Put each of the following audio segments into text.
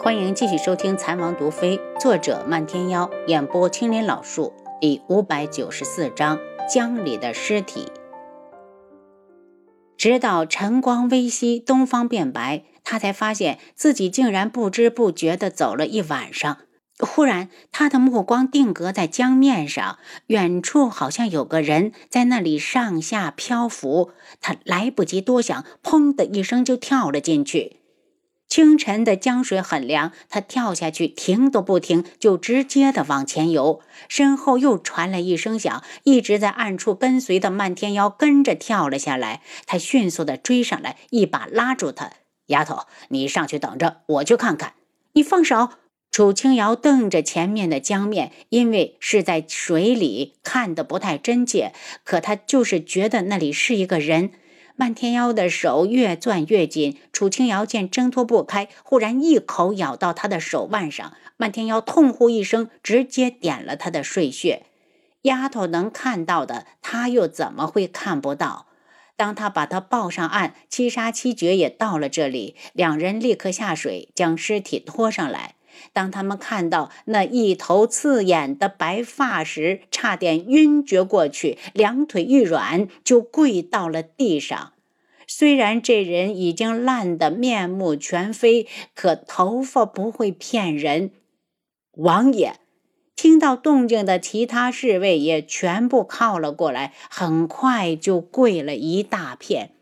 欢迎继续收听《残王毒妃》，作者漫天妖，演播青莲老树，第五百九十四章：江里的尸体。直到晨光微曦，东方变白，他才发现自己竟然不知不觉地走了一晚上。忽然，他的目光定格在江面上，远处好像有个人在那里上下漂浮。他来不及多想，砰的一声就跳了进去。清晨的江水很凉，他跳下去，停都不停，就直接的往前游。身后又传来一声响，一直在暗处跟随的漫天妖跟着跳了下来。他迅速的追上来，一把拉住他：“丫头，你上去等着，我去看看。”你放手！楚清瑶瞪着前面的江面，因为是在水里，看得不太真切，可他就是觉得那里是一个人。漫天妖的手越攥越紧，楚清瑶见挣脱不开，忽然一口咬到他的手腕上。漫天妖痛呼一声，直接点了他的睡穴。丫头能看到的，他又怎么会看不到？当他把他抱上岸，七杀七绝也到了这里，两人立刻下水，将尸体拖上来。当他们看到那一头刺眼的白发时，差点晕厥过去，两腿一软就跪到了地上。虽然这人已经烂得面目全非，可头发不会骗人。王爷听到动静的其他侍卫也全部靠了过来，很快就跪了一大片。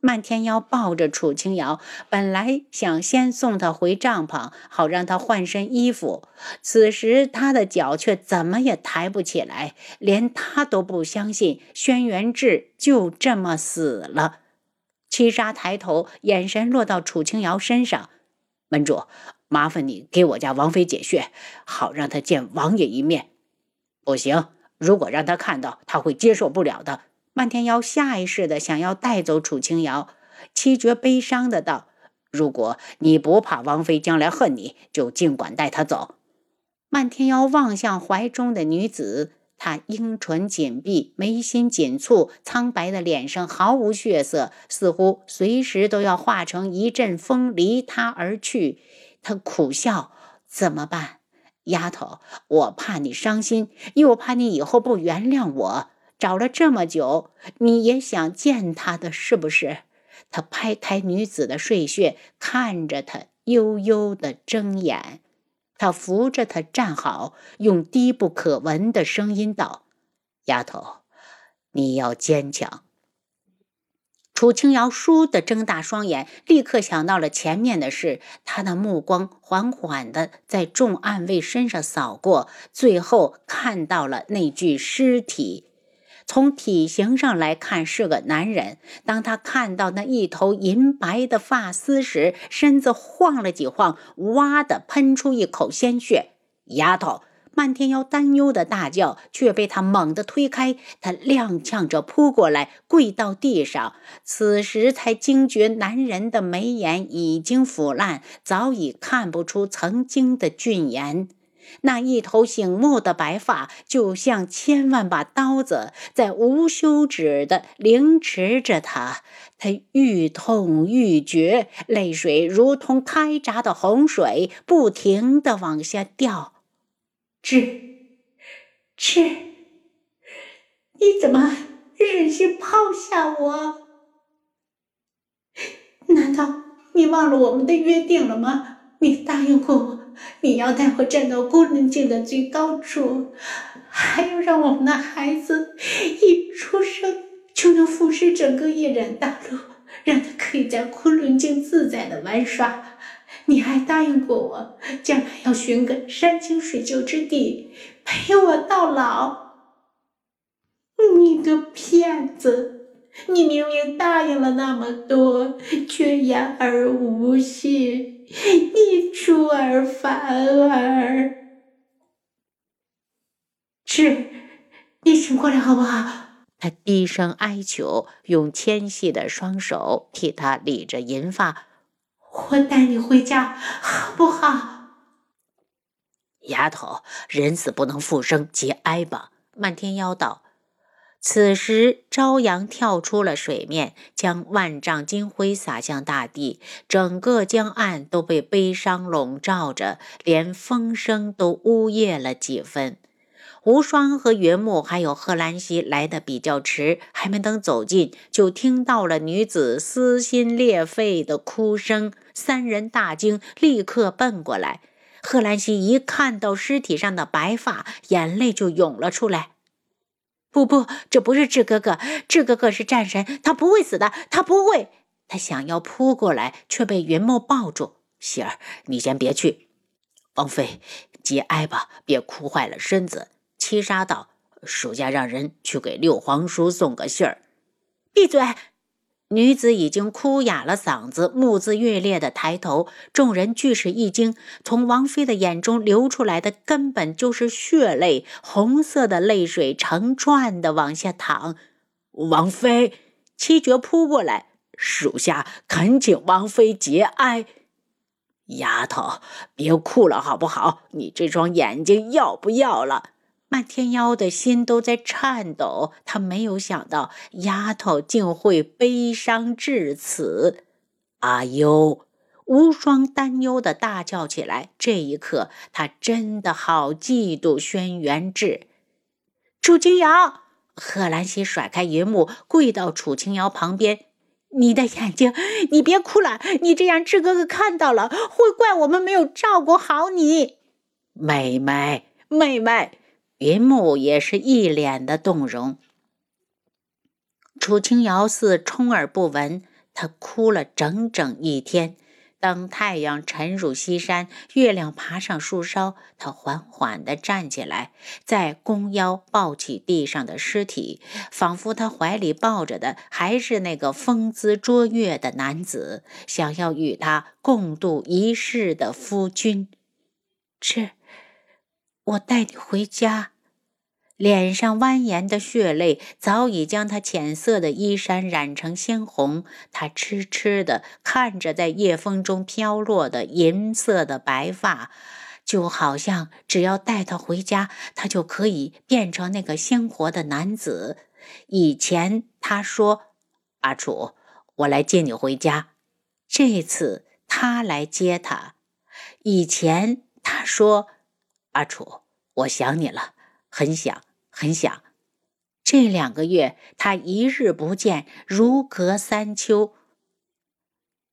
漫天妖抱着楚清瑶，本来想先送她回帐篷，好让她换身衣服。此时她的脚却怎么也抬不起来，连她都不相信轩辕志就这么死了。七杀抬头，眼神落到楚清瑶身上：“门主，麻烦你给我家王妃解穴，好让她见王爷一面。”不行，如果让她看到，她会接受不了的。漫天妖下意识的想要带走楚清瑶，七绝悲伤的道：“如果你不怕王妃将来恨你，就尽管带她走。”漫天妖望向怀中的女子，她樱唇紧闭，眉心紧蹙，苍白的脸上毫无血色，似乎随时都要化成一阵风离她而去。他苦笑：“怎么办，丫头？我怕你伤心，又怕你以后不原谅我。”找了这么久，你也想见他的是不是？他拍开女子的睡穴，看着她悠悠的睁眼。他扶着她站好，用低不可闻的声音道：“丫头，你要坚强。”楚清瑶倏地睁大双眼，立刻想到了前面的事。他的目光缓缓地在众暗卫身上扫过，最后看到了那具尸体。从体型上来看是个男人。当他看到那一头银白的发丝时，身子晃了几晃，哇的喷出一口鲜血。丫头，漫天妖担忧的大叫，却被他猛地推开。他踉跄着扑过来，跪到地上。此时才惊觉，男人的眉眼已经腐烂，早已看不出曾经的俊颜。那一头醒目的白发，就像千万把刀子在无休止地凌迟着他。他愈痛愈绝，泪水如同开闸的洪水，不停地往下掉。志，志，你怎么忍心抛下我？难道你忘了我们的约定了吗？你答应过我。你要带我站到昆仑镜的最高处，还要让我们的孩子一出生就能俯视整个夜染大陆，让他可以在昆仑镜自在的玩耍。你还答应过我，将来要寻个山清水秀之地陪我到老。你个骗子！你明明答应了那么多，却言而无信，你出尔反尔。是，你醒过来好不好？他低声哀求，用纤细的双手替他理着银发。我带你回家好不好？丫头，人死不能复生，节哀吧。漫天妖道。此时，朝阳跳出了水面，将万丈金辉洒向大地，整个江岸都被悲伤笼罩着，连风声都呜咽了几分。无双和云木还有贺兰溪来的比较迟，还没等走近，就听到了女子撕心裂肺的哭声。三人大惊，立刻奔过来。贺兰溪一看到尸体上的白发，眼泪就涌了出来。不不，这不是智哥哥，智哥哥是战神，他不会死的，他不会。他想要扑过来，却被云墨抱住。喜儿，你先别去。王妃，节哀吧，别哭坏了身子。七杀道：“属下让人去给六皇叔送个信儿。”闭嘴。女子已经哭哑了嗓子，目眦欲裂的抬头，众人俱是一惊。从王妃的眼中流出来的根本就是血泪，红色的泪水成串的往下淌。王妃，七绝扑过来，属下恳请王妃节哀。丫头，别哭了好不好？你这双眼睛要不要了？漫天妖的心都在颤抖，他没有想到丫头竟会悲伤至此。阿优，无双担忧的大叫起来。这一刻，他真的好嫉妒轩辕志。楚清瑶，贺兰溪甩开云木，跪到楚清瑶旁边：“你的眼睛，你别哭了，你这样志哥哥看到了，会怪我们没有照顾好你。”妹妹，妹妹。云木也是一脸的动容。楚清瑶似充耳不闻，她哭了整整一天。当太阳沉入西山，月亮爬上树梢，她缓缓地站起来，在弓腰抱起地上的尸体，仿佛她怀里抱着的还是那个风姿卓越的男子，想要与他共度一世的夫君。这。我带你回家。脸上蜿蜒的血泪早已将他浅色的衣衫染成鲜红。他痴痴地看着在夜风中飘落的银色的白发，就好像只要带他回家，他就可以变成那个鲜活的男子。以前他说：“阿楚，我来接你回家。”这次他来接他。以前他说。阿楚，我想你了，很想，很想。这两个月，他一日不见，如隔三秋。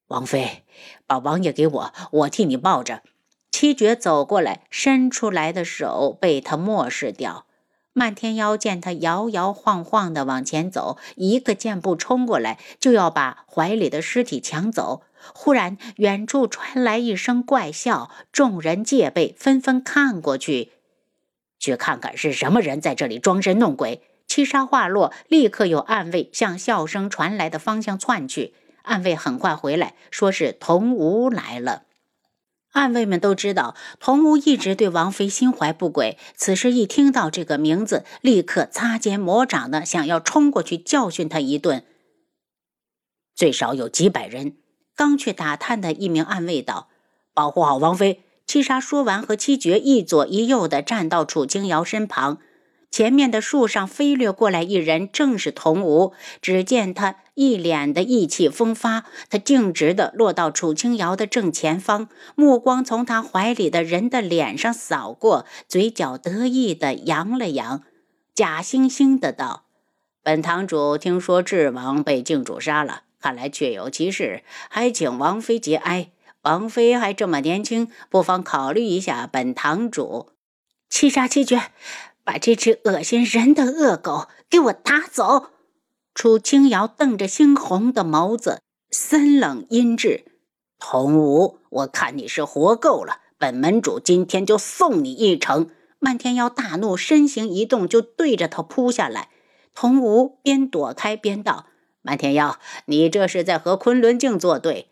王妃，把王爷给我，我替你抱着。七绝走过来，伸出来的手被他漠视掉。漫天妖见他摇摇晃晃的往前走，一个箭步冲过来，就要把怀里的尸体抢走。忽然，远处传来一声怪笑，众人戒备，纷纷看过去，去看看是什么人在这里装神弄鬼。七杀话落，立刻有暗卫向笑声传来的方向窜去。暗卫很快回来，说是童无来了。暗卫们都知道，童无一直对王妃心怀不轨。此时一听到这个名字，立刻擦肩魔掌的想要冲过去教训他一顿。最少有几百人。刚去打探的一名暗卫道：“保护好王妃。”七杀说完，和七绝一左一右的站到楚清瑶身旁。前面的树上飞掠过来一人，正是童无。只见他一脸的意气风发，他径直的落到楚清瑶的正前方，目光从他怀里的人的脸上扫过，嘴角得意的扬了扬，假惺惺的道：“本堂主听说智王被靖主杀了。”看来确有其事，还请王妃节哀。王妃还这么年轻，不妨考虑一下本堂主。七杀七绝，把这只恶心人的恶狗给我打走！楚清瑶瞪着猩红的眸子，森冷阴鸷。童武，我看你是活够了，本门主今天就送你一程。漫天妖大怒，身形一动，就对着他扑下来。童武边躲开边道。漫天妖，你这是在和昆仑镜作对？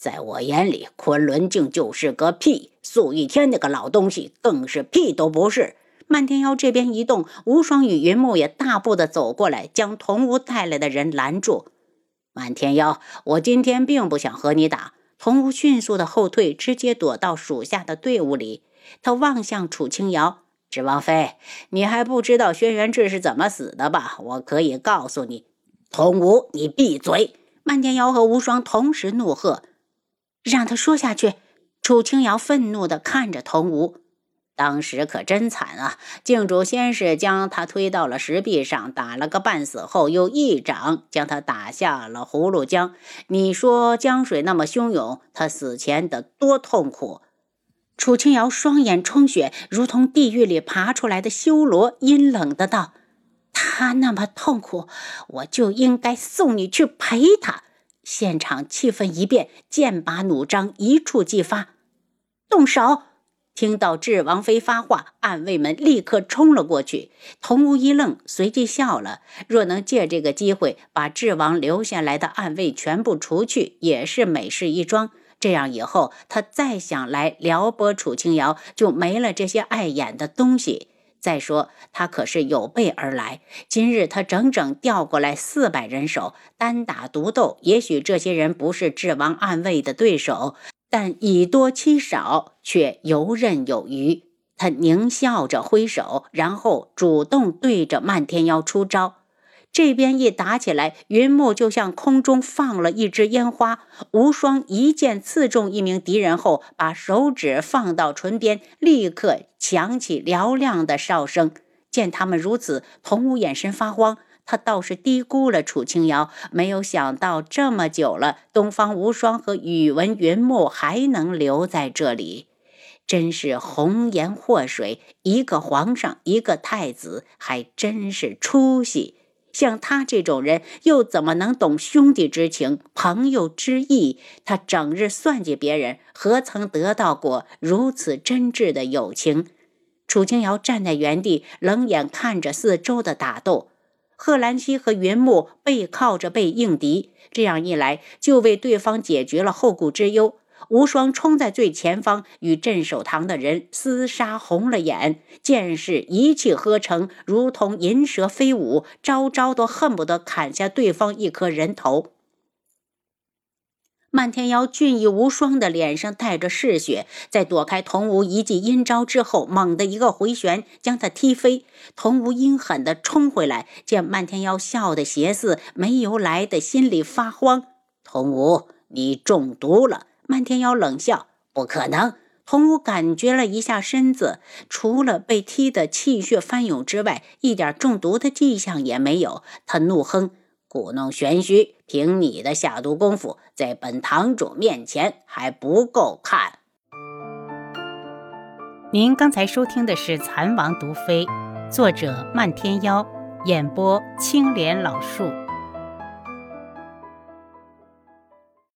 在我眼里，昆仑镜就是个屁，素玉天那个老东西更是屁都不是。漫天妖这边一动，无双与云木也大步的走过来，将童无带来的人拦住。漫天妖，我今天并不想和你打。童无迅速的后退，直接躲到属下的队伍里。他望向楚清瑶，指王妃，你还不知道轩辕志是怎么死的吧？我可以告诉你。童武，你闭嘴！漫天妖和无双同时怒喝：“让他说下去！”楚清瑶愤怒地看着童武。当时可真惨啊！镜主先是将他推到了石壁上，打了个半死，后又一掌将他打下了葫芦江。你说江水那么汹涌，他死前得多痛苦？楚清瑶双眼充血，如同地狱里爬出来的修罗，阴冷的道：“他那么痛苦，我就应该送你去陪他。”现场气氛一变，剑拔弩张，一触即发，动手！听到智王妃发话，暗卫们立刻冲了过去。童无一愣，随即笑了。若能借这个机会把智王留下来的暗卫全部除去，也是美事一桩。这样以后，他再想来撩拨楚清瑶，就没了这些碍眼的东西。再说，他可是有备而来。今日他整整调过来四百人手，单打独斗，也许这些人不是智王暗卫的对手。但以多欺少，却游刃有余。他狞笑着挥手，然后主动对着漫天妖出招。这边一打起来，云木就像空中放了一支烟花。无双一剑刺中一名敌人后，把手指放到唇边，立刻响起嘹亮的哨声。见他们如此，童武眼神发慌。他倒是低估了楚清瑶，没有想到这么久了，东方无双和宇文云木还能留在这里，真是红颜祸水。一个皇上，一个太子，还真是出息。像他这种人，又怎么能懂兄弟之情、朋友之意？他整日算计别人，何曾得到过如此真挚的友情？楚清瑶站在原地，冷眼看着四周的打斗。贺兰溪和云木背靠着背应敌，这样一来就为对方解决了后顾之忧。无双冲在最前方，与镇守堂的人厮杀红了眼，剑势一气呵成，如同银蛇飞舞，招招都恨不得砍下对方一颗人头。漫天妖俊逸无双的脸上带着嗜血，在躲开童无一记阴招之后，猛地一个回旋，将他踢飞。童无阴狠地冲回来，见漫天妖笑得邪肆，没由来的心里发慌。童无，你中毒了！漫天妖冷笑：“不可能。”童武感觉了一下身子，除了被踢得气血翻涌之外，一点中毒的迹象也没有。他怒哼。故弄玄虚，凭你的下毒功夫，在本堂主面前还不够看。您刚才收听的是《蚕王毒妃》，作者漫天妖，演播青莲老树。